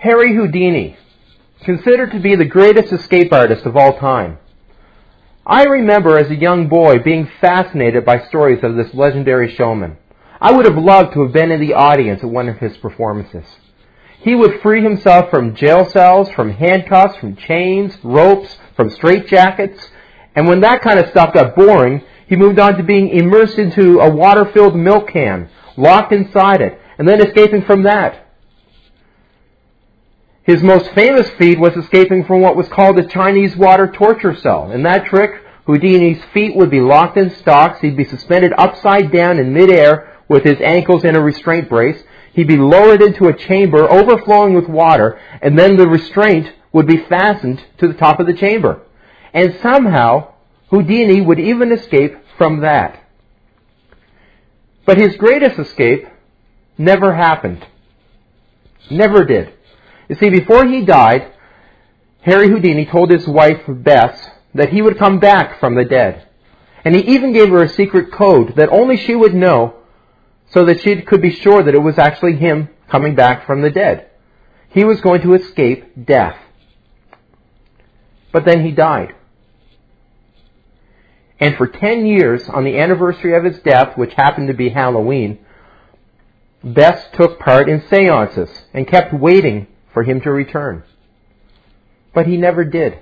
Harry Houdini, considered to be the greatest escape artist of all time. I remember as a young boy being fascinated by stories of this legendary showman. I would have loved to have been in the audience at one of his performances. He would free himself from jail cells, from handcuffs, from chains, ropes, from straitjackets, and when that kind of stuff got boring, he moved on to being immersed into a water-filled milk can, locked inside it, and then escaping from that. His most famous feat was escaping from what was called the Chinese water torture cell. In that trick, Houdini's feet would be locked in stocks, he'd be suspended upside down in midair with his ankles in a restraint brace, he'd be lowered into a chamber overflowing with water, and then the restraint would be fastened to the top of the chamber. And somehow, Houdini would even escape from that. But his greatest escape never happened. Never did. You see, before he died, Harry Houdini told his wife, Bess, that he would come back from the dead. And he even gave her a secret code that only she would know so that she could be sure that it was actually him coming back from the dead. He was going to escape death. But then he died. And for 10 years, on the anniversary of his death, which happened to be Halloween, Bess took part in seances and kept waiting for him to return. But he never did.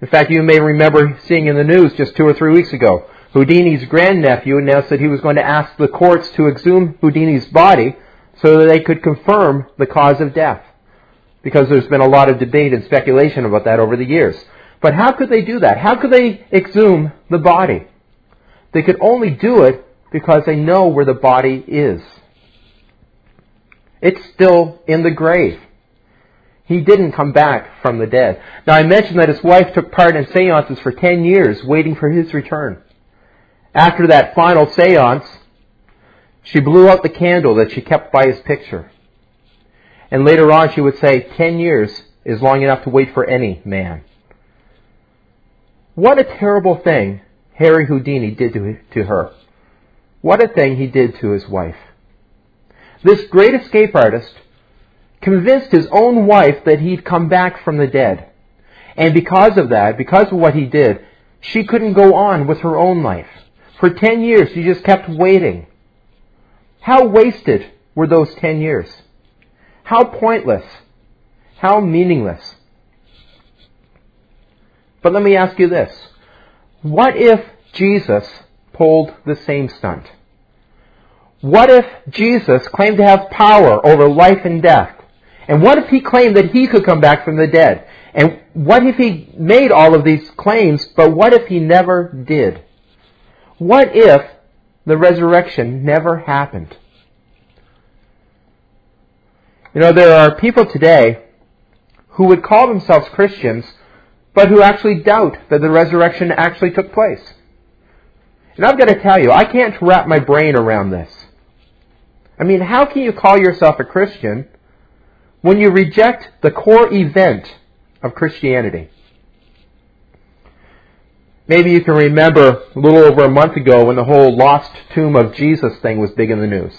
In fact, you may remember seeing in the news just two or three weeks ago, Houdini's grandnephew announced that he was going to ask the courts to exhume Houdini's body so that they could confirm the cause of death. Because there's been a lot of debate and speculation about that over the years. But how could they do that? How could they exhume the body? They could only do it because they know where the body is. It's still in the grave. He didn't come back from the dead. Now I mentioned that his wife took part in seances for 10 years waiting for his return. After that final seance, she blew out the candle that she kept by his picture. And later on she would say, 10 years is long enough to wait for any man. What a terrible thing Harry Houdini did to, to her. What a thing he did to his wife. This great escape artist convinced his own wife that he'd come back from the dead. And because of that, because of what he did, she couldn't go on with her own life. For ten years, she just kept waiting. How wasted were those ten years? How pointless? How meaningless? But let me ask you this. What if Jesus pulled the same stunt? What if Jesus claimed to have power over life and death? And what if he claimed that he could come back from the dead? And what if he made all of these claims, but what if he never did? What if the resurrection never happened? You know, there are people today who would call themselves Christians, but who actually doubt that the resurrection actually took place. And I've got to tell you, I can't wrap my brain around this. I mean, how can you call yourself a Christian when you reject the core event of Christianity? Maybe you can remember a little over a month ago when the whole lost tomb of Jesus thing was big in the news.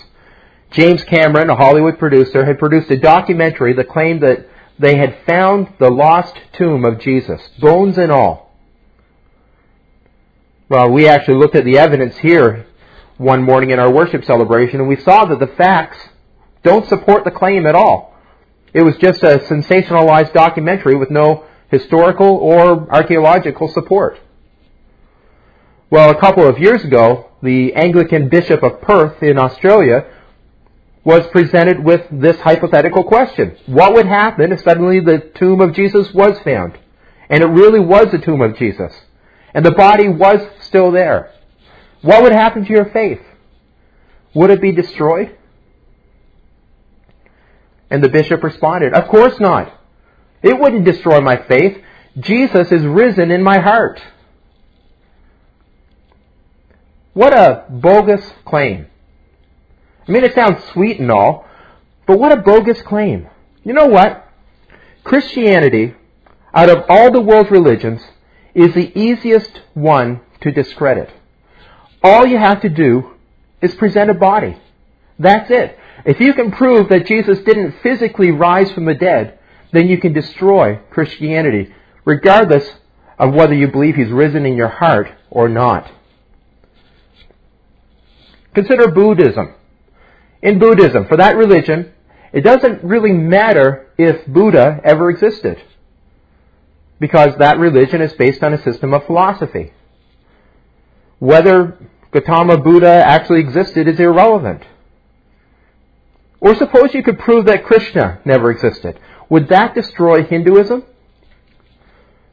James Cameron, a Hollywood producer, had produced a documentary that claimed that they had found the lost tomb of Jesus, bones and all. Well, we actually looked at the evidence here one morning in our worship celebration, and we saw that the facts don't support the claim at all. It was just a sensationalized documentary with no historical or archaeological support. Well, a couple of years ago, the Anglican Bishop of Perth in Australia was presented with this hypothetical question. What would happen if suddenly the tomb of Jesus was found? And it really was the tomb of Jesus. And the body was still there. What would happen to your faith? Would it be destroyed? And the bishop responded, Of course not. It wouldn't destroy my faith. Jesus is risen in my heart. What a bogus claim. I mean, it sounds sweet and all, but what a bogus claim. You know what? Christianity, out of all the world's religions, is the easiest one to discredit. All you have to do is present a body. That's it. If you can prove that Jesus didn't physically rise from the dead, then you can destroy Christianity, regardless of whether you believe he's risen in your heart or not. Consider Buddhism. In Buddhism, for that religion, it doesn't really matter if Buddha ever existed, because that religion is based on a system of philosophy. Whether Gautama Buddha actually existed is irrelevant. Or suppose you could prove that Krishna never existed. Would that destroy Hinduism?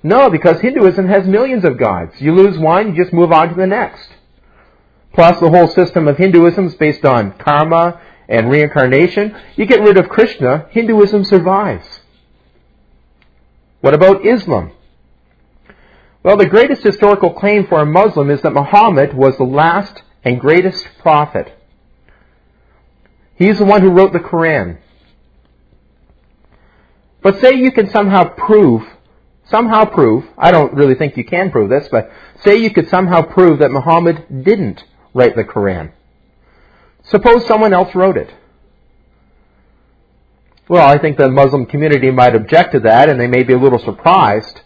No, because Hinduism has millions of gods. You lose one, you just move on to the next. Plus, the whole system of Hinduism is based on karma and reincarnation. You get rid of Krishna, Hinduism survives. What about Islam? Well, the greatest historical claim for a Muslim is that Muhammad was the last and greatest prophet. He's the one who wrote the Quran. But say you can somehow prove, somehow prove, I don't really think you can prove this, but say you could somehow prove that Muhammad didn't write the Quran. Suppose someone else wrote it. Well, I think the Muslim community might object to that and they may be a little surprised.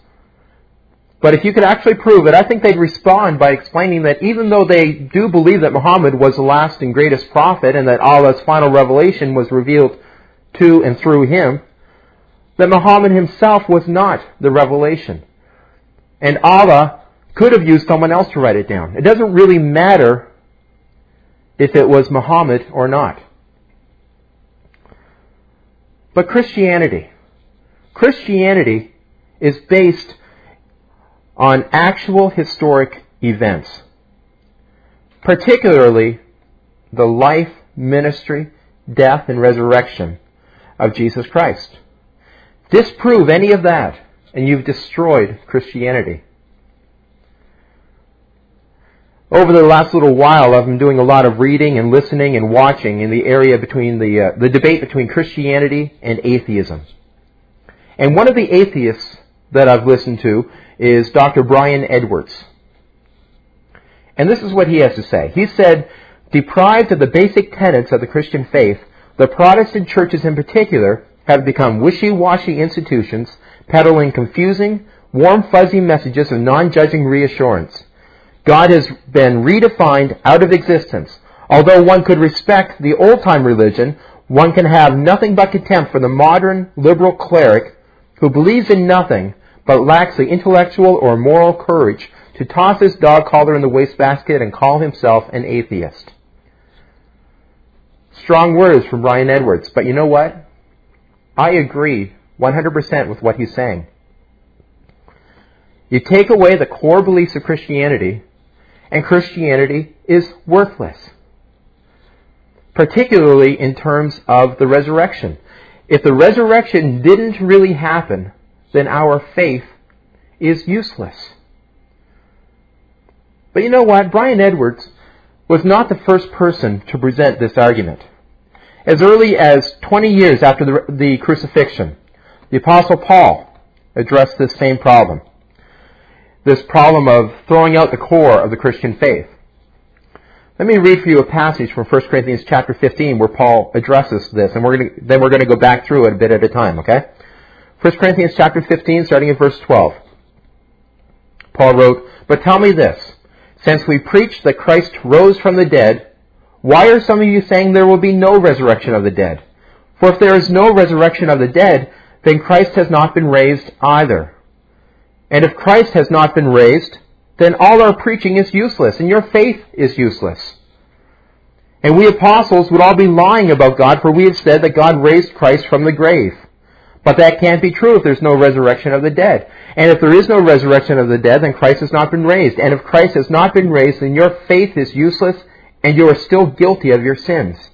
But if you could actually prove it, I think they'd respond by explaining that even though they do believe that Muhammad was the last and greatest prophet and that Allah's final revelation was revealed to and through him, that Muhammad himself was not the revelation. And Allah could have used someone else to write it down. It doesn't really matter if it was Muhammad or not. But Christianity, Christianity is based on actual historic events, particularly the life, ministry, death, and resurrection of Jesus Christ. Disprove any of that, and you've destroyed Christianity. Over the last little while, I've been doing a lot of reading and listening and watching in the area between the, uh, the debate between Christianity and atheism. And one of the atheists that I've listened to is Dr. Brian Edwards. And this is what he has to say. He said, deprived of the basic tenets of the Christian faith, the Protestant churches in particular have become wishy-washy institutions peddling confusing, warm fuzzy messages of non-judging reassurance. God has been redefined out of existence. Although one could respect the old-time religion, one can have nothing but contempt for the modern liberal cleric who believes in nothing but lacks the intellectual or moral courage to toss his dog collar in the wastebasket and call himself an atheist. Strong words from Brian Edwards, but you know what? I agree 100% with what he's saying. You take away the core beliefs of Christianity, and Christianity is worthless. Particularly in terms of the resurrection. If the resurrection didn't really happen, then our faith is useless. But you know what? Brian Edwards was not the first person to present this argument. As early as 20 years after the, the crucifixion, the Apostle Paul addressed this same problem. This problem of throwing out the core of the Christian faith. Let me read for you a passage from 1 Corinthians chapter 15 where Paul addresses this, and we're gonna, then we're going to go back through it a bit at a time, okay? 1 Corinthians chapter 15, starting at verse 12. Paul wrote, But tell me this, since we preach that Christ rose from the dead, why are some of you saying there will be no resurrection of the dead? For if there is no resurrection of the dead, then Christ has not been raised either. And if Christ has not been raised, then all our preaching is useless, and your faith is useless. And we apostles would all be lying about God, for we have said that God raised Christ from the grave. But that can't be true if there's no resurrection of the dead. And if there is no resurrection of the dead, then Christ has not been raised. And if Christ has not been raised, then your faith is useless and you are still guilty of your sins.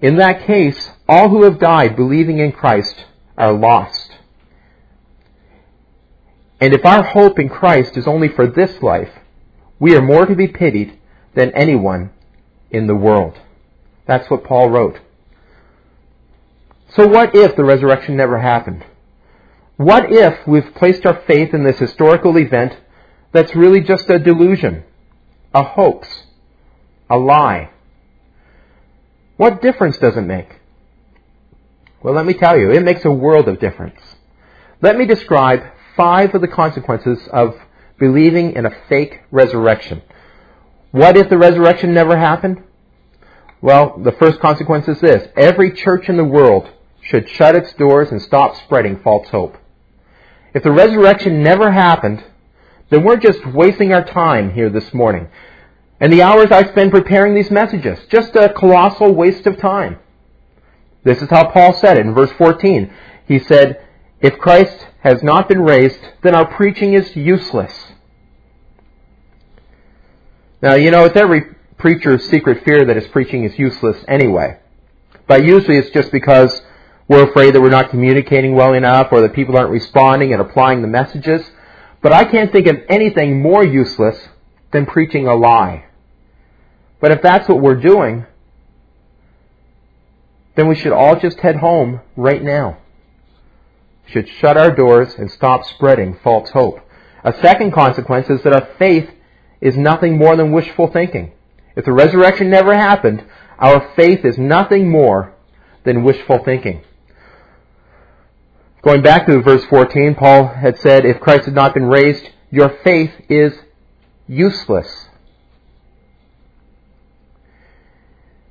In that case, all who have died believing in Christ are lost. And if our hope in Christ is only for this life, we are more to be pitied than anyone in the world. That's what Paul wrote. So what if the resurrection never happened? What if we've placed our faith in this historical event that's really just a delusion, a hoax, a lie? What difference does it make? Well, let me tell you, it makes a world of difference. Let me describe five of the consequences of believing in a fake resurrection. What if the resurrection never happened? Well, the first consequence is this. Every church in the world should shut its doors and stop spreading false hope. If the resurrection never happened, then we're just wasting our time here this morning. And the hours I spend preparing these messages, just a colossal waste of time. This is how Paul said it in verse 14. He said, If Christ has not been raised, then our preaching is useless. Now, you know, it's every preacher's secret fear that his preaching is useless anyway. But usually it's just because we're afraid that we're not communicating well enough or that people aren't responding and applying the messages. But I can't think of anything more useless than preaching a lie. But if that's what we're doing, then we should all just head home right now. should shut our doors and stop spreading false hope. A second consequence is that our faith is nothing more than wishful thinking. If the resurrection never happened, our faith is nothing more than wishful thinking. Going back to verse 14, Paul had said, if Christ had not been raised, your faith is useless.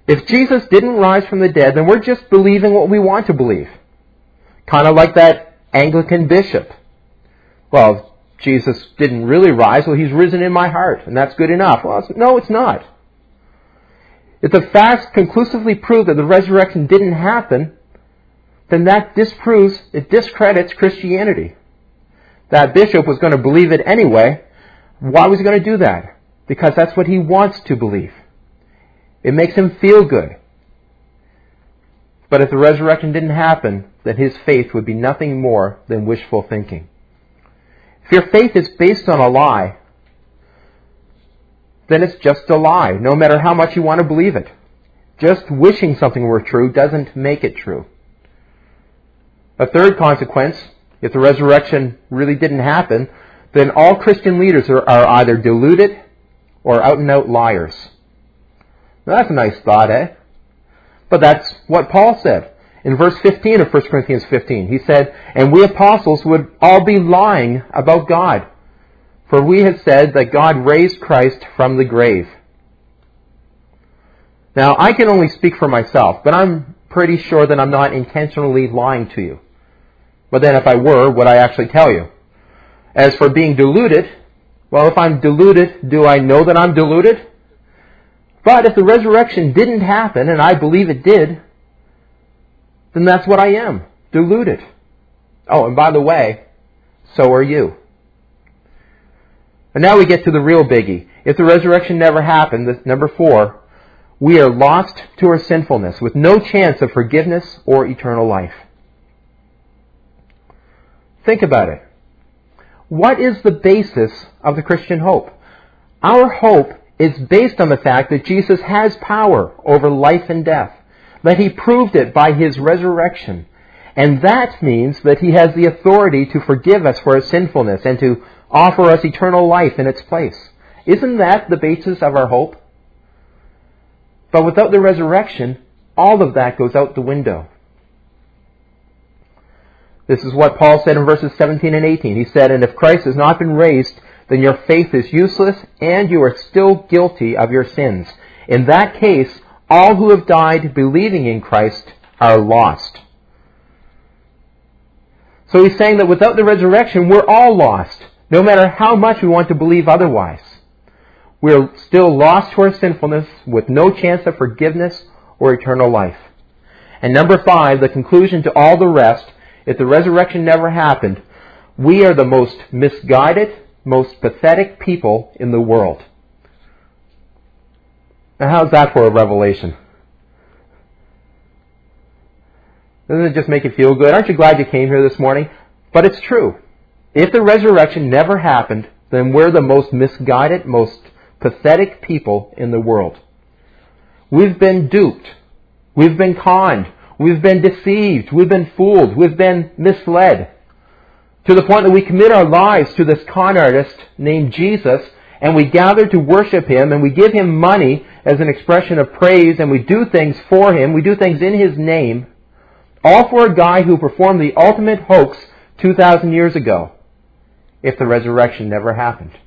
If Jesus didn't rise from the dead, then we're just believing what we want to believe. Kind of like that Anglican bishop. Well, Jesus didn't really rise. Well, he's risen in my heart, and that's good enough. Well, no, it's not. If the facts conclusively prove that the resurrection didn't happen, then that disproves, it discredits Christianity. That bishop was going to believe it anyway. Why was he going to do that? Because that's what he wants to believe. It makes him feel good. But if the resurrection didn't happen, then his faith would be nothing more than wishful thinking. If your faith is based on a lie, then it's just a lie, no matter how much you want to believe it. Just wishing something were true doesn't make it true. A third consequence, if the resurrection really didn't happen, then all Christian leaders are, are either deluded or out and out liars. Now that's a nice thought, eh? But that's what Paul said. In verse 15 of 1 Corinthians 15, he said, And we apostles would all be lying about God for we have said that God raised Christ from the grave. Now, I can only speak for myself, but I'm pretty sure that I'm not intentionally lying to you. But then if I were, would I actually tell you? As for being deluded, well, if I'm deluded, do I know that I'm deluded? But if the resurrection didn't happen, and I believe it did, then that's what I am, deluded. Oh, and by the way, so are you. And now we get to the real biggie. If the resurrection never happened, number four, we are lost to our sinfulness with no chance of forgiveness or eternal life. Think about it. What is the basis of the Christian hope? Our hope is based on the fact that Jesus has power over life and death, that he proved it by his resurrection, and that means that he has the authority to forgive us for our sinfulness and to offer us eternal life in its place. Isn't that the basis of our hope? But without the resurrection, all of that goes out the window. This is what Paul said in verses 17 and 18. He said, And if Christ has not been raised, then your faith is useless and you are still guilty of your sins. In that case, all who have died believing in Christ are lost. So he's saying that without the resurrection, we're all lost no matter how much we want to believe otherwise. We're still lost to our sinfulness with no chance of forgiveness or eternal life. And number five, the conclusion to all the rest, if the resurrection never happened, we are the most misguided, most pathetic people in the world. Now how's that for a revelation? Doesn't it just make you feel good? Aren't you glad you came here this morning? But it's true. If the resurrection never happened, then we're the most misguided, most pathetic people in the world. We've been duped. We've been conned. We've been deceived. We've been fooled. We've been misled. To the point that we commit our lives to this con artist named Jesus, and we gather to worship Him and we give Him money as an expression of praise and we do things for Him, we do things in His name, all for a guy who performed the ultimate hoax 2,000 years ago, if the resurrection never happened.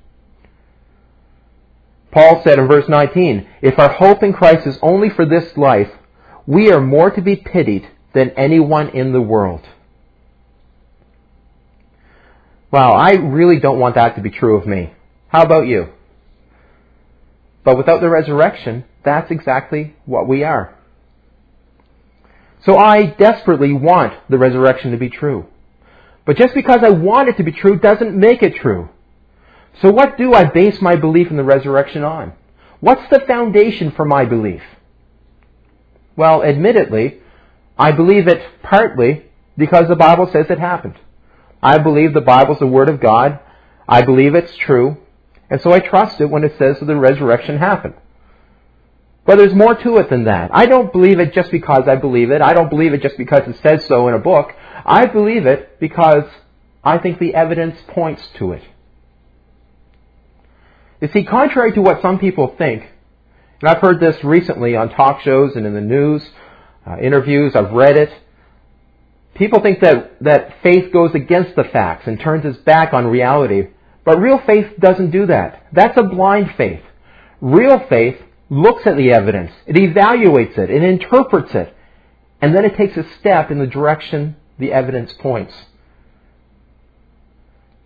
Paul said in verse 19, If our hope in Christ is only for this life, we are more to be pitied than anyone in the world. Wow, I really don't want that to be true of me. How about you? But without the resurrection, that's exactly what we are. So I desperately want the resurrection to be true. But just because I want it to be true doesn't make it true. So what do I base my belief in the resurrection on? What's the foundation for my belief? Well, admittedly, I believe it partly because the Bible says it happened. I believe the Bible's the Word of God. I believe it's true. And so I trust it when it says that the resurrection happened. But there's more to it than that. I don't believe it just because I believe it. I don't believe it just because it says so in a book. I believe it because I think the evidence points to it. You see, contrary to what some people think, and I've heard this recently on talk shows and in the news, uh, interviews, I've read it, people think that, that faith goes against the facts and turns its back on reality. But real faith doesn't do that. That's a blind faith. Real faith looks at the evidence, it evaluates it, it interprets it, and then it takes a step in the direction the evidence points.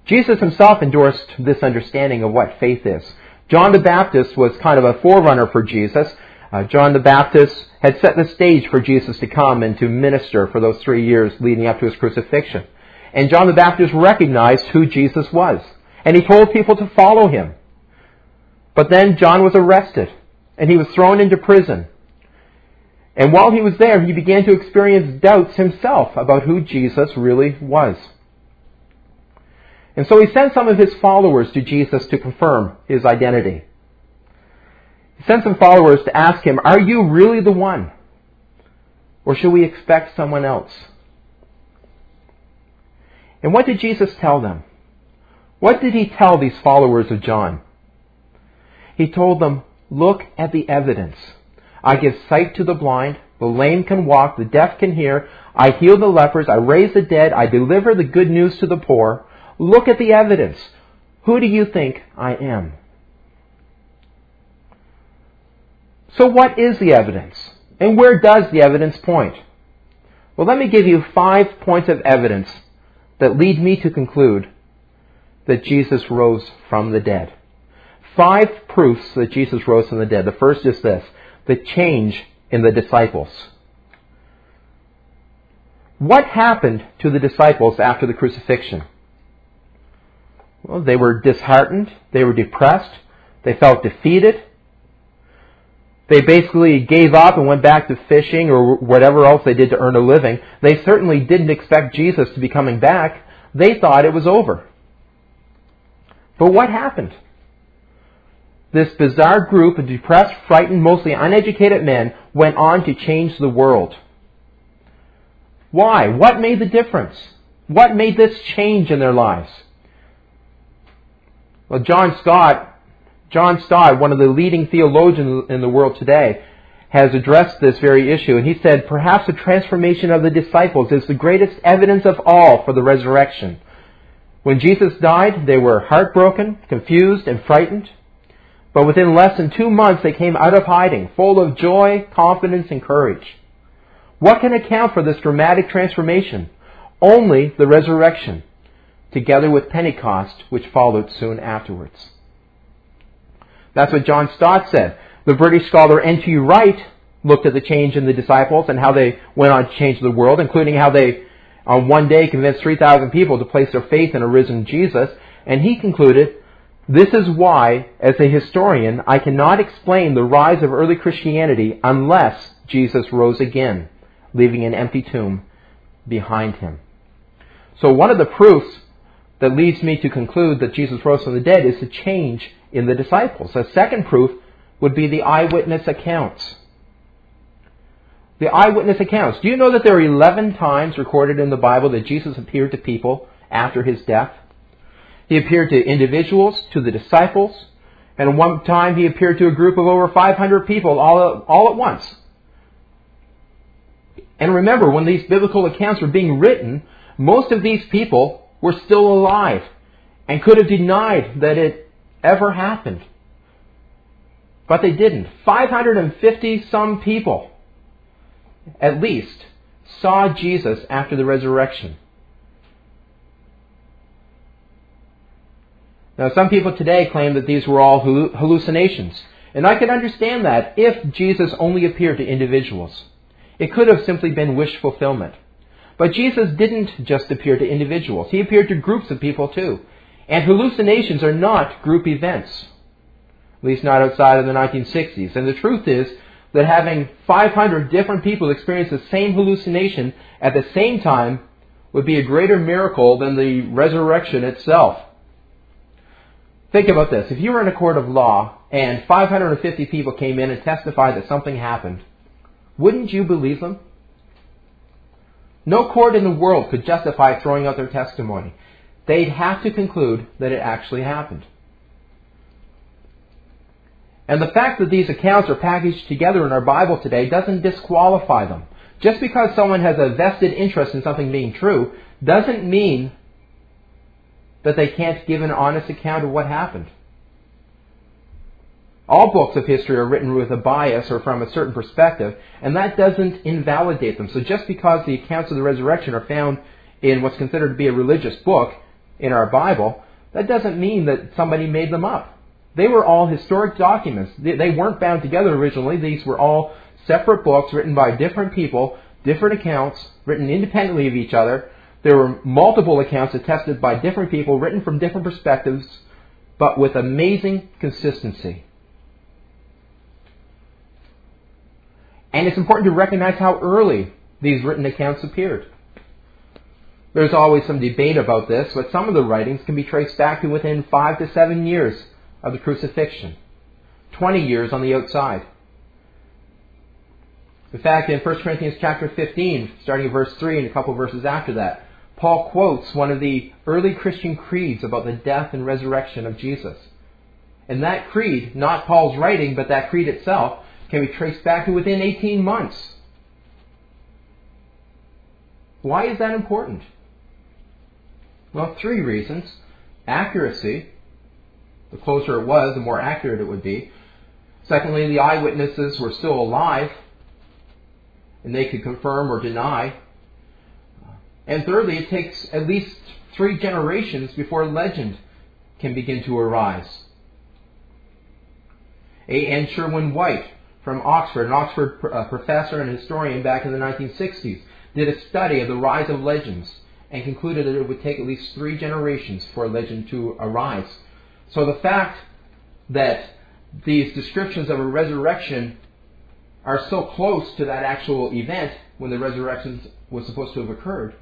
Jesus himself endorsed this understanding of what faith is. John the Baptist was kind of a forerunner for Jesus. Uh, John the Baptist had set the stage for Jesus to come and to minister for those three years leading up to his crucifixion. And John the Baptist recognized who Jesus was. And he told people to follow him. But then John was arrested and he was thrown into prison. And while he was there, he began to experience doubts himself about who Jesus really was. And so he sent some of his followers to Jesus to confirm his identity. He sent some followers to ask him, Are you really the one? Or should we expect someone else? And what did Jesus tell them? What did he tell these followers of John? He told them, Look at the evidence. I give sight to the blind, the lame can walk, the deaf can hear, I heal the lepers, I raise the dead, I deliver the good news to the poor. Look at the evidence. Who do you think I am? So what is the evidence? And where does the evidence point? Well, let me give you five points of evidence that lead me to conclude that Jesus rose from the dead. Five proofs that Jesus rose from the dead. The first is this the change in the disciples. What happened to the disciples after the crucifixion? Well, they were disheartened, they were depressed, they felt defeated. They basically gave up and went back to fishing or whatever else they did to earn a living. They certainly didn't expect Jesus to be coming back. They thought it was over. But what happened? This bizarre group of depressed, frightened, mostly uneducated men went on to change the world. Why? What made the difference? What made this change in their lives? Well, John Stott, John Stott, one of the leading theologians in the world today, has addressed this very issue, and he said, perhaps the transformation of the disciples is the greatest evidence of all for the resurrection. When Jesus died, they were heartbroken, confused, and frightened. But within less than two months, they came out of hiding, full of joy, confidence, and courage. What can account for this dramatic transformation? Only the resurrection together with Pentecost, which followed soon afterwards. That's what John Stott said. The British scholar N.T. Wright looked at the change in the disciples and how they went on to change the world, including how they on one day convinced 3,000 people to place their faith in a risen Jesus, and he concluded, this is why, as a historian, I cannot explain the rise of early Christianity unless Jesus rose again, leaving an empty tomb behind him. So one of the proofs that leads me to conclude that Jesus rose from the dead is the change in the disciples. A second proof would be the eyewitness accounts. The eyewitness accounts. Do you know that there are 11 times recorded in the Bible that Jesus appeared to people after his death? He appeared to individuals, to the disciples, And one time he appeared to a group of over 500 people all, all at once. And remember, when these biblical accounts were being written, most of these people were still alive and could have denied that it ever happened. But they didn't. 550 some people, at least, saw Jesus after the resurrection. Now, some people today claim that these were all hallucinations. And I can understand that if Jesus only appeared to individuals. It could have simply been wish fulfillment. But Jesus didn't just appear to individuals. He appeared to groups of people too. And hallucinations are not group events. At least not outside of the 1960s. And the truth is that having 500 different people experience the same hallucination at the same time would be a greater miracle than the resurrection itself. Think about this. If you were in a court of law and 550 people came in and testified that something happened, wouldn't you believe them? No court in the world could justify throwing out their testimony. They'd have to conclude that it actually happened. And the fact that these accounts are packaged together in our Bible today doesn't disqualify them. Just because someone has a vested interest in something being true doesn't mean that they can't give an honest account of what happened. All books of history are written with a bias or from a certain perspective, and that doesn't invalidate them. So just because the accounts of the resurrection are found in what's considered to be a religious book in our Bible, that doesn't mean that somebody made them up. They were all historic documents. They weren't bound together originally. These were all separate books written by different people, different accounts, written independently of each other. There were multiple accounts attested by different people, written from different perspectives, but with amazing consistency. And it's important to recognize how early these written accounts appeared. There's always some debate about this, but some of the writings can be traced back to within five to seven years of the crucifixion, 20 years on the outside. In fact, in 1 Corinthians chapter 15, starting at verse 3 and a couple verses after that, Paul quotes one of the early Christian creeds about the death and resurrection of Jesus. And that creed, not Paul's writing, but that creed itself, can be traced back to within 18 months. Why is that important? Well, three reasons. Accuracy. The closer it was, the more accurate it would be. Secondly, the eyewitnesses were still alive, and they could confirm or deny. And thirdly, it takes at least three generations before legend can begin to arise. A. N. Sherwin White from Oxford, an Oxford uh, professor and historian back in the 1960s, did a study of the rise of legends and concluded that it would take at least three generations for a legend to arise. So the fact that these descriptions of a resurrection are so close to that actual event when the resurrection was supposed to have occurred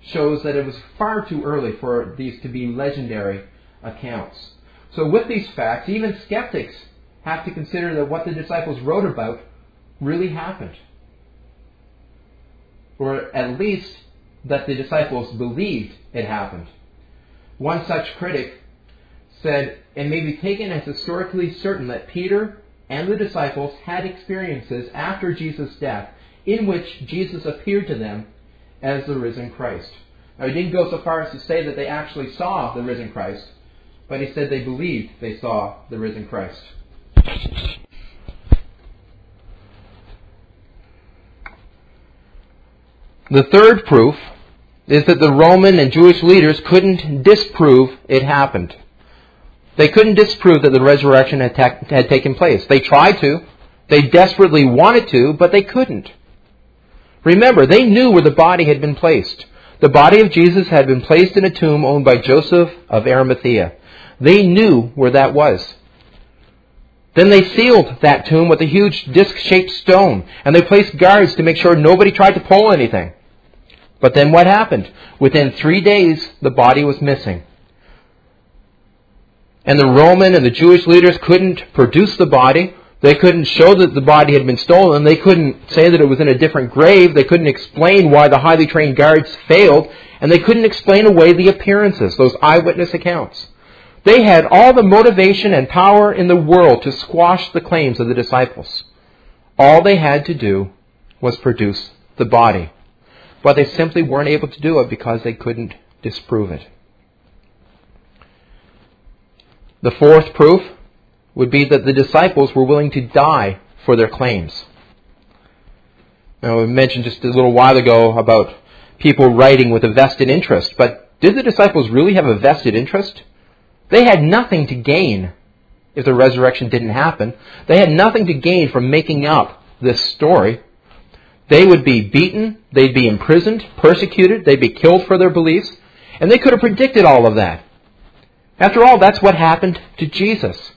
shows that it was far too early for these to be legendary accounts. So with these facts, even skeptics have to consider that what the disciples wrote about really happened. Or at least that the disciples believed it happened. One such critic said, it may be taken as historically certain that Peter and the disciples had experiences after Jesus' death in which Jesus appeared to them as the risen Christ. Now, he didn't go so far as to say that they actually saw the risen Christ, but he said they believed they saw the risen Christ. The third proof is that the Roman and Jewish leaders couldn't disprove it happened. They couldn't disprove that the resurrection had, ta- had taken place. They tried to. They desperately wanted to, but they couldn't. Remember, they knew where the body had been placed. The body of Jesus had been placed in a tomb owned by Joseph of Arimathea. They knew where that was. Then they sealed that tomb with a huge disc-shaped stone, and they placed guards to make sure nobody tried to pull anything. But then what happened? Within three days, the body was missing. And the Roman and the Jewish leaders couldn't produce the body. They couldn't show that the body had been stolen. They couldn't say that it was in a different grave. They couldn't explain why the highly trained guards failed. And they couldn't explain away the appearances, those eyewitness accounts. They had all the motivation and power in the world to squash the claims of the disciples. All they had to do was produce the body. But they simply weren't able to do it because they couldn't disprove it. The fourth proof would be that the disciples were willing to die for their claims. Now, we mentioned just a little while ago about people writing with a vested interest, but did the disciples really have a vested interest? They had nothing to gain if the resurrection didn't happen. They had nothing to gain from making up this story. They would be beaten, they'd be imprisoned, persecuted, they'd be killed for their beliefs, and they could have predicted all of that. After all, that's what happened to Jesus.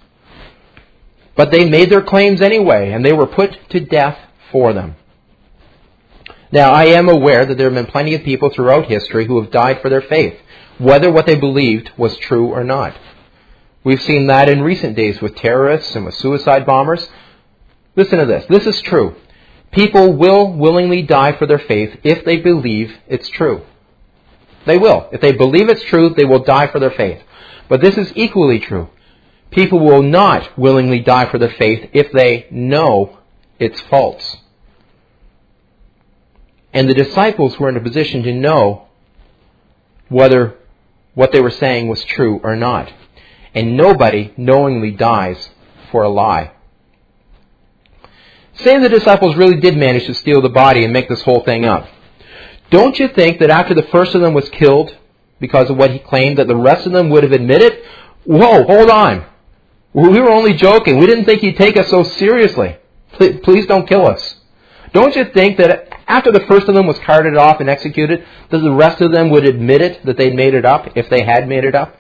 But they made their claims anyway, and they were put to death for them. Now, I am aware that there have been plenty of people throughout history who have died for their faith, whether what they believed was true or not. We've seen that in recent days with terrorists and with suicide bombers. Listen to this. This is true. People will willingly die for their faith if they believe it's true. They will. If they believe it's true, they will die for their faith. But this is equally true. People will not willingly die for their faith if they know it's false. And the disciples were in a position to know whether what they were saying was true or not. And nobody knowingly dies for a lie. Say the disciples really did manage to steal the body and make this whole thing up. Don't you think that after the first of them was killed because of what he claimed, that the rest of them would have admitted, whoa, hold on. We were only joking. We didn't think he'd take us so seriously. Please don't kill us. Don't you think that after the first of them was carted off and executed, the rest of them would admit it, that they'd made it up, if they had made it up?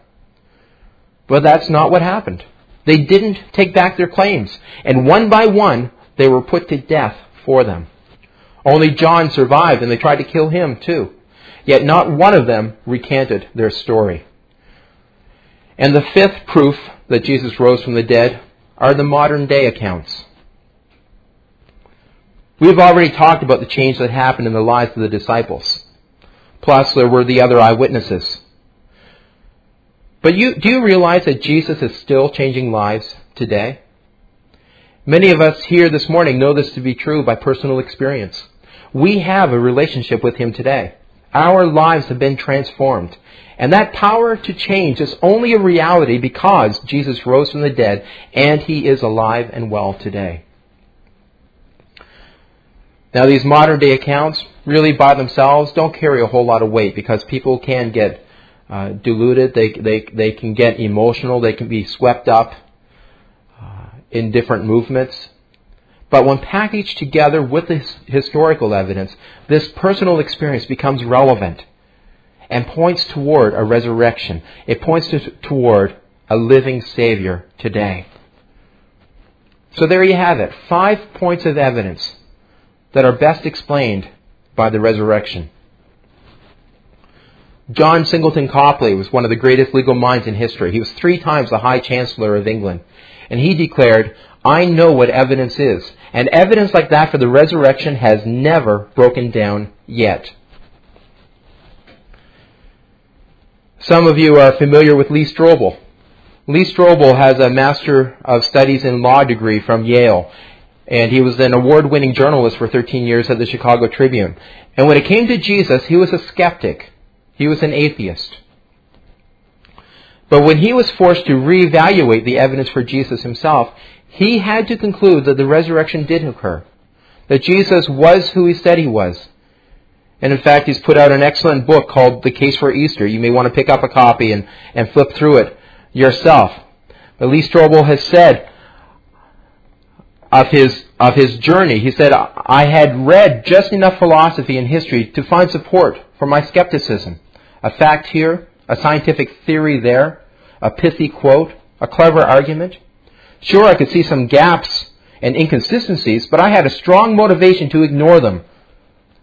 But that's not what happened. They didn't take back their claims. And one by one, they were put to death for them. Only John survived, and they tried to kill him too. Yet not one of them recanted their story. And the fifth proof that Jesus rose from the dead are the modern day accounts. We've already talked about the change that happened in the lives of the disciples. Plus, there were the other eyewitnesses. But you, do you realize that Jesus is still changing lives today? Many of us here this morning know this to be true by personal experience. We have a relationship with Him today. Our lives have been transformed. And that power to change is only a reality because Jesus rose from the dead and he is alive and well today. Now, these modern day accounts, really by themselves, don't carry a whole lot of weight because people can get uh, they, they, they can get emotional, they can be swept up uh, in different movements. But when packaged together with this historical evidence, this personal experience becomes relevant and points toward a resurrection. It points to, toward a living Savior today. So there you have it. Five points of evidence that are best explained by the resurrection. John Singleton Copley was one of the greatest legal minds in history. He was three times the High Chancellor of England. And he declared, I know what evidence is. And evidence like that for the resurrection has never broken down yet. Some of you are familiar with Lee Strobel. Lee Strobel has a Master of Studies in Law degree from Yale, and he was an award-winning journalist for 13 years at the Chicago Tribune. And when it came to Jesus, he was a skeptic. He was an atheist. But when he was forced to reevaluate the evidence for Jesus himself, he had to conclude that the resurrection did occur. That Jesus was who he said he was. And in fact, he's put out an excellent book called The Case for Easter. You may want to pick up a copy and, and flip through it yourself. But Lee Strobel has said of his, of his journey, he said, I had read just enough philosophy and history to find support for my skepticism. A fact here, a scientific theory there, a pithy quote, a clever argument. Sure, I could see some gaps and inconsistencies, but I had a strong motivation to ignore them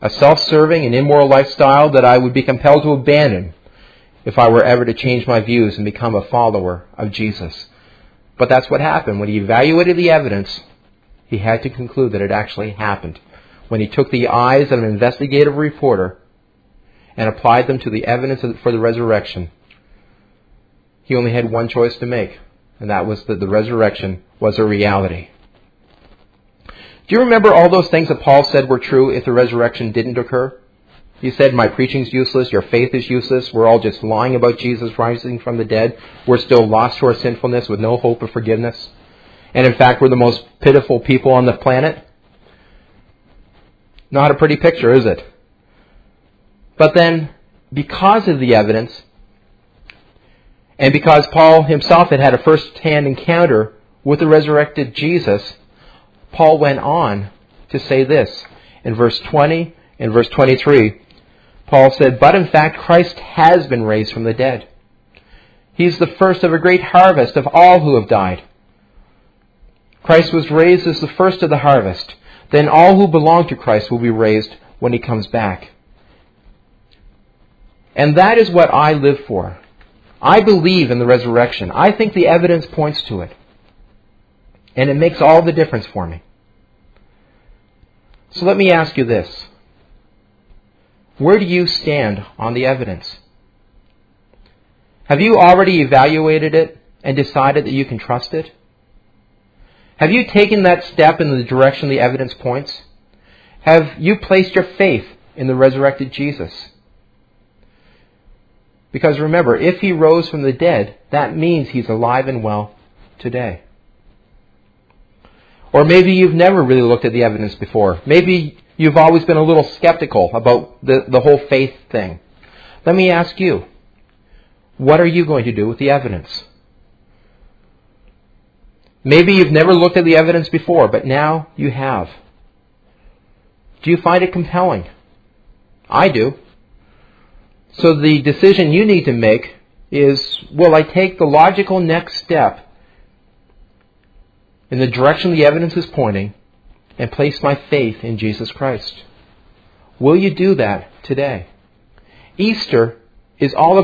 a self-serving and immoral lifestyle that I would be compelled to abandon if I were ever to change my views and become a follower of Jesus. But that's what happened. When he evaluated the evidence, he had to conclude that it actually happened. When he took the eyes of an investigative reporter and applied them to the evidence for the resurrection, he only had one choice to make, and that was that the resurrection was a reality. Do you remember all those things that Paul said were true if the resurrection didn't occur? He said, My preaching's useless, your faith is useless, we're all just lying about Jesus rising from the dead, we're still lost to our sinfulness with no hope of forgiveness. And in fact, we're the most pitiful people on the planet. Not a pretty picture, is it? But then, because of the evidence, and because Paul himself had had a first hand encounter with the resurrected Jesus, Paul went on to say this in verse 20 and verse 23. Paul said, But in fact, Christ has been raised from the dead. He's the first of a great harvest of all who have died. Christ was raised as the first of the harvest. Then all who belong to Christ will be raised when he comes back. And that is what I live for. I believe in the resurrection. I think the evidence points to it. And it makes all the difference for me. So let me ask you this. Where do you stand on the evidence? Have you already evaluated it and decided that you can trust it? Have you taken that step in the direction the evidence points? Have you placed your faith in the resurrected Jesus? Because remember, if he rose from the dead, that means he's alive and well today. Or maybe you've never really looked at the evidence before. Maybe you've always been a little skeptical about the, the whole faith thing. Let me ask you, what are you going to do with the evidence? Maybe you've never looked at the evidence before, but now you have. Do you find it compelling? I do. So the decision you need to make is, will I take the logical next step in the direction the evidence is pointing and place my faith in Jesus Christ? Will you do that today? Easter is all